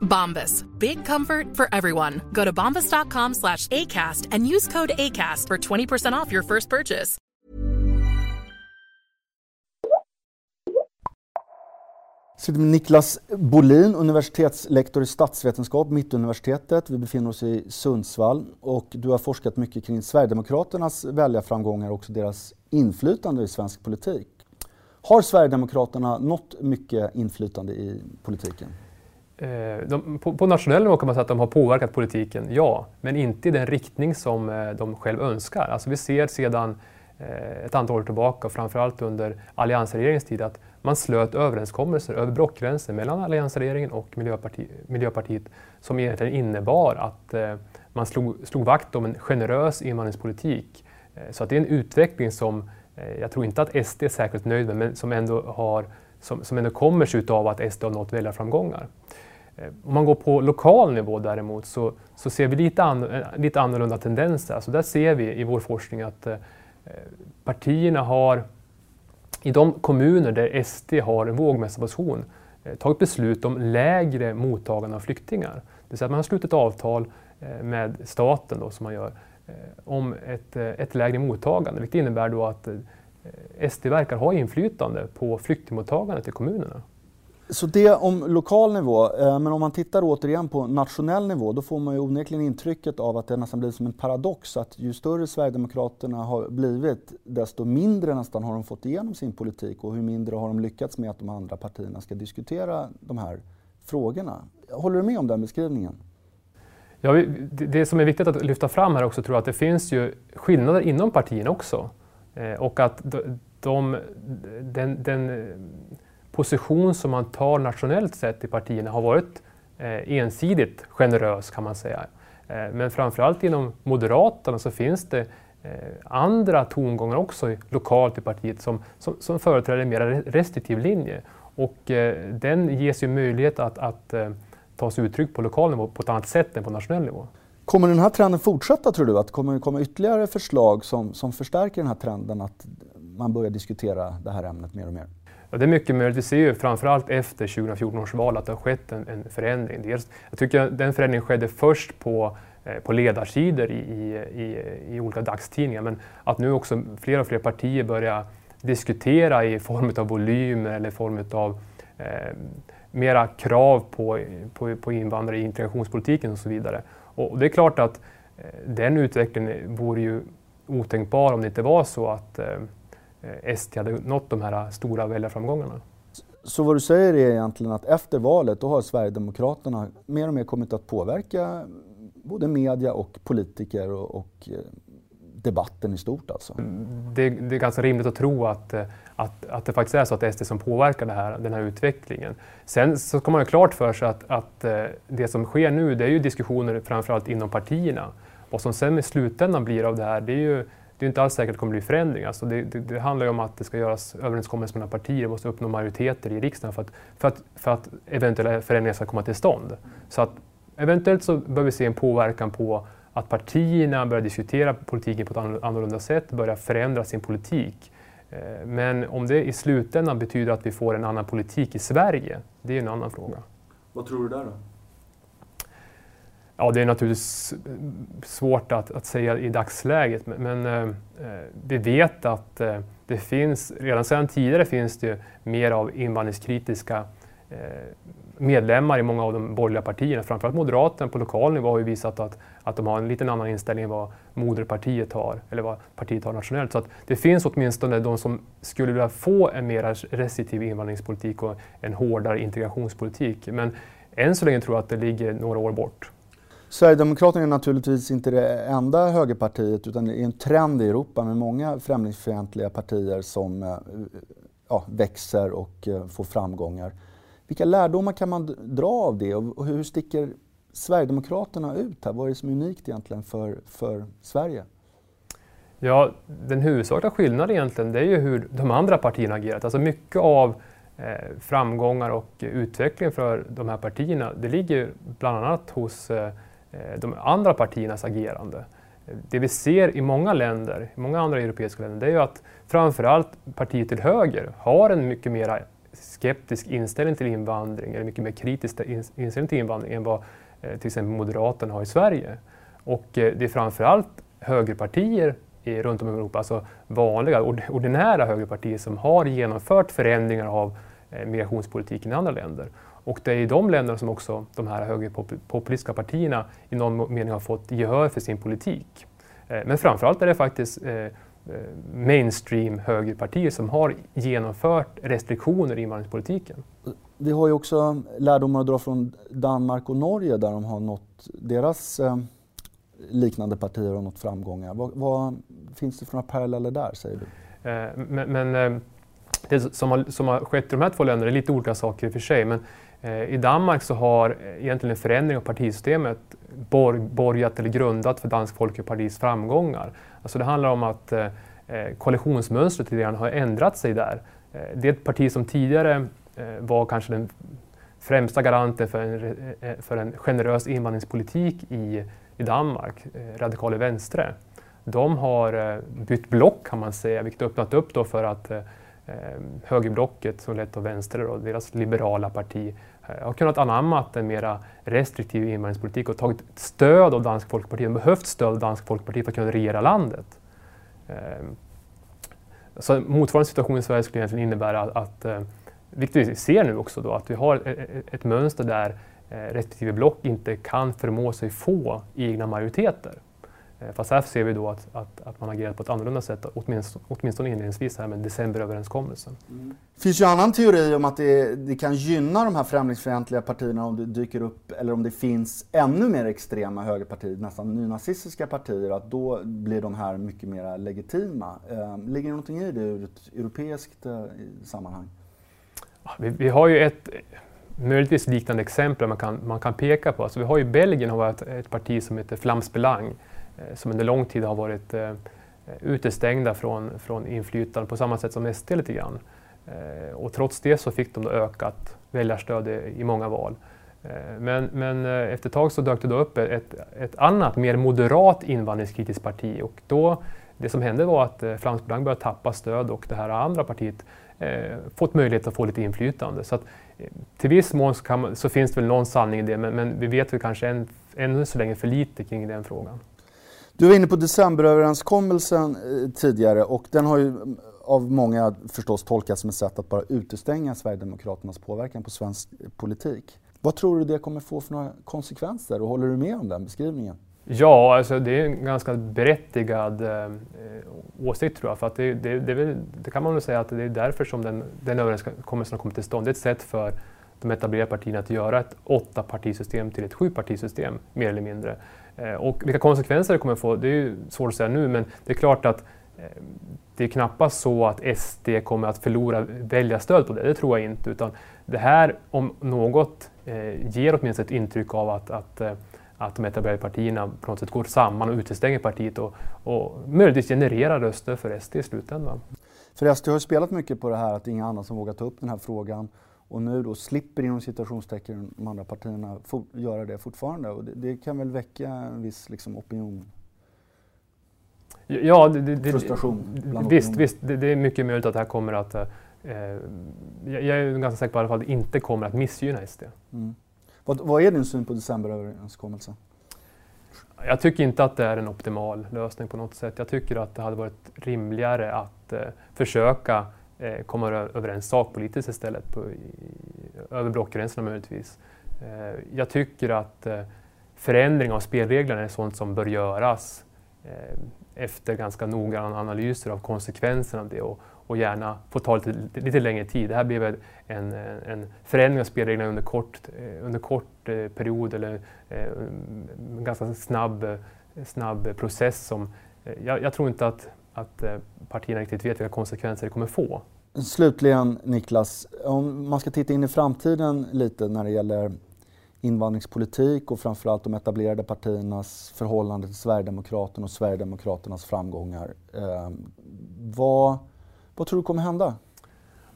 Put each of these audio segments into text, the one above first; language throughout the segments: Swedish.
Bombas. Big comfort for everyone. Go to bombas.com slash ACAST and use code ACAST for 20% off your first purchase. sitter med Niklas Bolin, universitetslektor i statsvetenskap, Mittuniversitetet. Vi befinner oss i Sundsvall och du har forskat mycket kring Sverigedemokraternas väljarframgångar och också deras inflytande i svensk politik. Har Sverigedemokraterna nått mycket inflytande i politiken? Eh, de, på, på nationell nivå kan man säga att de har påverkat politiken, ja, men inte i den riktning som eh, de själva önskar. Alltså vi ser sedan eh, ett antal år tillbaka, framförallt under alliansregeringens tid, att man slöt överenskommelser över blockgränsen mellan alliansregeringen och Miljöparti, Miljöpartiet som egentligen innebar att eh, man slog, slog vakt om en generös invandringspolitik. Eh, Så att det är en utveckling som eh, jag tror inte att SD är särskilt nöjd med, men som ändå, har, som, som ändå kommer sig av att SD har nått väljarframgångar. Eh, Eh, om man går på lokal nivå däremot så, så ser vi lite, an, eh, lite annorlunda tendenser. Alltså där ser vi i vår forskning att eh, partierna har i de kommuner där SD har en vågmästarposition eh, tagit beslut om lägre mottagande av flyktingar. Det vill säga att man har slutit avtal eh, med staten då, som man gör eh, om ett, ett lägre mottagande, vilket innebär då att SD verkar ha inflytande på flyktingmottagandet i kommunerna. Så det om lokal nivå, eh, men om man tittar återigen på nationell nivå då får man ju onekligen intrycket av att det nästan blir som en paradox att ju större Sverigedemokraterna har blivit desto mindre nästan har de fått igenom sin politik och hur mindre har de lyckats med att de andra partierna ska diskutera de här frågorna. Håller du med om den beskrivningen? Ja, det som är viktigt att lyfta fram här också tror jag att det finns ju skillnader inom partierna också. Eh, och att de, de, den, den position som man tar nationellt sett i partierna har varit eh, ensidigt generös kan man säga. Eh, men framförallt inom Moderaterna så finns det eh, andra tongångar också lokalt i partiet som, som, som företräder en mer restriktiv linje. Och eh, den ges ju möjlighet att, att eh, ta sig uttryck på lokal nivå på ett annat sätt än på nationell nivå. Kommer den här trenden fortsätta tror du? Att det kommer komma ytterligare förslag som, som förstärker den här trenden att man börjar diskutera det här ämnet mer och mer? Ja, det är mycket möjligt. Vi ser ju framförallt efter 2014 års val att det har skett en, en förändring. Dels, jag tycker att den förändringen skedde först på, eh, på ledarsidor i, i, i, i olika dagstidningar, men att nu också fler och fler partier börjar diskutera i form av volymer eller i form av eh, mera krav på, på, på invandrare i integrationspolitiken och så vidare. Och det är klart att eh, den utvecklingen vore ju otänkbar om det inte var så att eh, eh, SD hade nått de här stora väljarframgångarna. Så vad du säger är egentligen att efter valet då har Sverigedemokraterna mer och mer kommit att påverka både media och politiker och, och eh, debatten i stort alltså? Det, det är ganska rimligt att tro att, eh, att, att det faktiskt är så att det är SD som påverkar här, den här utvecklingen. Sen så ska man ha klart för sig att, att det som sker nu det är ju diskussioner framförallt inom partierna. Vad som sen i slutändan blir av det här det är ju det är inte alls säkert att det kommer bli förändring. Alltså det, det, det handlar ju om att det ska göras överenskommelser mellan partier, och måste uppnå majoriteter i riksdagen för att, för att, för att eventuella förändringar ska komma till stånd. Så att eventuellt så bör vi se en påverkan på att partierna börjar diskutera politiken på ett annorlunda sätt, börjar förändra sin politik. Eh, men om det i slutändan betyder att vi får en annan politik i Sverige, det är en annan fråga. Vad tror du där då? Ja, det är naturligtvis svårt att, att säga i dagsläget, men, men eh, vi vet att eh, det finns, redan sedan tidigare finns det mer av invandringskritiska eh, medlemmar i många av de borgerliga partierna, framförallt Moderaterna på lokal nivå har ju visat att, att de har en liten annan inställning än vad moderpartiet har, eller vad partiet har nationellt. Så att det finns åtminstone de som skulle vilja få en mer restriktiv invandringspolitik och en hårdare integrationspolitik. Men än så länge tror jag att det ligger några år bort. Sverigedemokraterna är naturligtvis inte det enda högerpartiet utan det är en trend i Europa med många främlingsfientliga partier som eh, ja, växer och eh, får framgångar. Vilka lärdomar kan man dra av det och hur sticker Sverigedemokraterna ut här? Vad är det som är unikt egentligen för, för Sverige? Ja, den huvudsakliga skillnaden egentligen det är ju hur de andra partierna agerat. Alltså mycket av eh, framgångar och utveckling för de här partierna det ligger bland annat hos eh, Eh, de andra partiernas agerande. Det vi ser i många länder, i många andra europeiska länder, det är ju att framförallt partier till höger har en mycket mer skeptisk inställning till invandring, eller mycket mer kritisk inställning till invandring än vad eh, till exempel Moderaterna har i Sverige. Och eh, det är framförallt högerpartier i, runt om i Europa, alltså vanliga, ordinära högerpartier som har genomfört förändringar av migrationspolitiken i andra länder. Och det är i de länderna som också de här högerpopulistiska partierna i någon mening har fått gehör för sin politik. Men framförallt är det faktiskt Eh, mainstream högerpartier som har genomfört restriktioner i invandringspolitiken. Vi har ju också lärdomar att dra från Danmark och Norge där de har nått, deras eh, liknande partier har nått framgångar. Vad, vad, finns det för några paralleller där säger du? Eh, men, men eh, det som har, som har skett i de här två länderna är lite olika saker i och för sig. Men eh, Eh, i Danmark så har eh, egentligen en förändring av partisystemet borgat eller grundat för Dansk Folkepartis framgångar. Alltså det handlar om att eh, eh koalitionsmönstret redan har ändrat sig där. Eh, det är ett parti som tidigare eh, var kanske den främsta garanten för en, eh, för en generös invandringspolitik i, i Danmark, eh, Radikale Venstre. De har bytt block kan man säga, vilket öppnat upp då för att Ehm, högerblocket som lett av Vänster, och deras liberala parti, eh, har kunnat anamma en mer restriktiv invandringspolitik och tagit stöd av Dansk Folkeparti, de behövt stöd av Dansk Folkeparti för att kunna regera landet. Ehm, så motsvarande situation i Sverige skulle egentligen innebära att, eh, vilket vi ser nu också, då, att vi har e-, e-, ett mönster där eh, respektive block inte kan förmå sig få egna majoriteter. Eh, fast här ser vi då att, att, att man agerat på ett annorlunda sätt, åtminstone, åtminstone inledningsvis här med decemberöverenskommelsen. Mm. Det finns ju en annan teori om att det, det, kan gynna de här främlingsfientliga partierna om det dyker upp, eller om det finns ännu mer extrema högerpartier, nästan nynazistiska partier, att då blir de här mycket mer legitima. Eh, ligger det någonting i det ur ett europeiskt eh, sammanhang? Vi, vi, har ju ett möjligtvis liknande exempel man kan, man kan peka på. Alltså vi har ju Belgien har ett, ett parti som heter Flams Belang Eh, Eh, som under lång tid har varit eh, utestängda från, från inflytande på samma sätt som SD lite grann. Eh, och trots det så fick de då ökat väljarstöd i många val. Eh, men, men eh, efter ett tag så dök det då upp ett, ett annat, mer moderat invandringskritiskt parti och då, det som hände var att eh, Blanc började tappa stöd och det här andra partiet eh, fått möjlighet att få lite inflytande. Så att, eh, till viss mån så, man, så, finns det väl någon sanning i det men, men vi vet väl kanske än, ännu så länge för lite kring den frågan. Du var inne på decemberöverenskommelsen eh, tidigare och den har ju mm, av många förstås tolkats som ett sätt att bara utestänga Sverigedemokraternas påverkan på svensk eh, politik. Vad tror du det kommer få för några konsekvenser och håller du med om den beskrivningen? Ja, alltså det är en ganska berättigad eh, åsikt tror jag. För att det, det, det, det, kan man väl säga att det är därför som den, den överenskommelsen har kommit till stånd. Det är ett sätt för de etablerade partierna att göra ett åtta partisystem till ett sju partisystem mer eller mindre. Eh, och vilka konsekvenser det kommer att få, det är ju svårt att säga nu, men det är klart att eh, det är knappast så att SD kommer att förlora väljarstöd på det, det tror jag inte. Utan det här om något eh, ger åtminstone ett intryck av att, att, att de etablerade partierna på något sätt går samman och utestänger partiet och, och möjligtvis genererar röster för SD i slutändan. För SD har spelat mycket på det här att det är inga andra som vågar ta upp den här frågan och nu då slipper inom citationstecken de andra partierna göra det fortfarande. Och det, det, kan väl väcka en viss liksom, opinion? Ja, det, det, Frustration bland Visst, visst det, det, är mycket möjligt att det här kommer att... Eh, jag är ganska säker på att det inte kommer att missgynna SD. Mm. Vad, vad är din syn på decemberöverenskommelsen? Jag tycker inte att det är en optimal lösning på något sätt. Jag tycker att det hade varit rimligare att eh, försöka eh, komma överens sakpolitiskt istället på, i, över blockgränserna möjligtvis. Eh, jag tycker att eh, förändring av spelreglerna är sånt som bör göras eh, efter ganska noggranna analyser av konsekvenserna av det och, och gärna få ta lite, lite längre tid. Det här blev en, en förändring av spelreglerna under kort, eh, under kort eh, period eller eh, en ganska snabb, snabb process. Som, jag, jag tror inte att, att partierna riktigt vet vilka konsekvenser det kommer få. Slutligen Niklas, om man ska titta in i framtiden lite när det gäller invandringspolitik och framförallt de etablerade partiernas förhållande till Sverigedemokraterna och Sverigedemokraternas framgångar. Eh, vad, vad tror du kommer hända?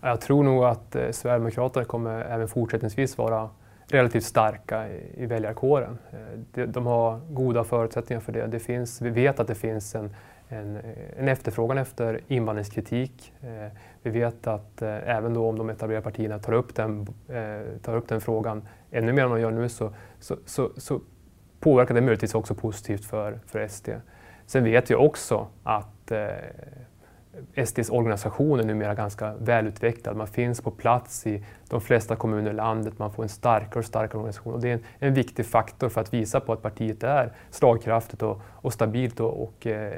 Jag tror nog att eh, Sverigedemokraterna kommer även fortsättningsvis vara relativt starka i, i väljarkåren. Eh, de, de, har goda förutsättningar för det. det finns, vi vet att det finns en, en, en efterfrågan efter invandringskritik. Eh, vi vet att eh, även då om de etablerade partierna tar upp den, eh, tar upp den frågan ännu mer än de gör nu så, så, så, så påverkar det möjligtvis också positivt för, för SD. Sen vet vi också att eh, SDs organisation är numera ganska välutvecklad. Man finns på plats i de flesta kommuner i landet. Man får en starkare och starkare organisation. Och det är en, en viktig faktor för att visa på att partiet är slagkraftigt och, och stabilt och, och eh,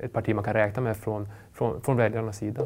ett parti man kan räkna med från, från, från väljarnas sida.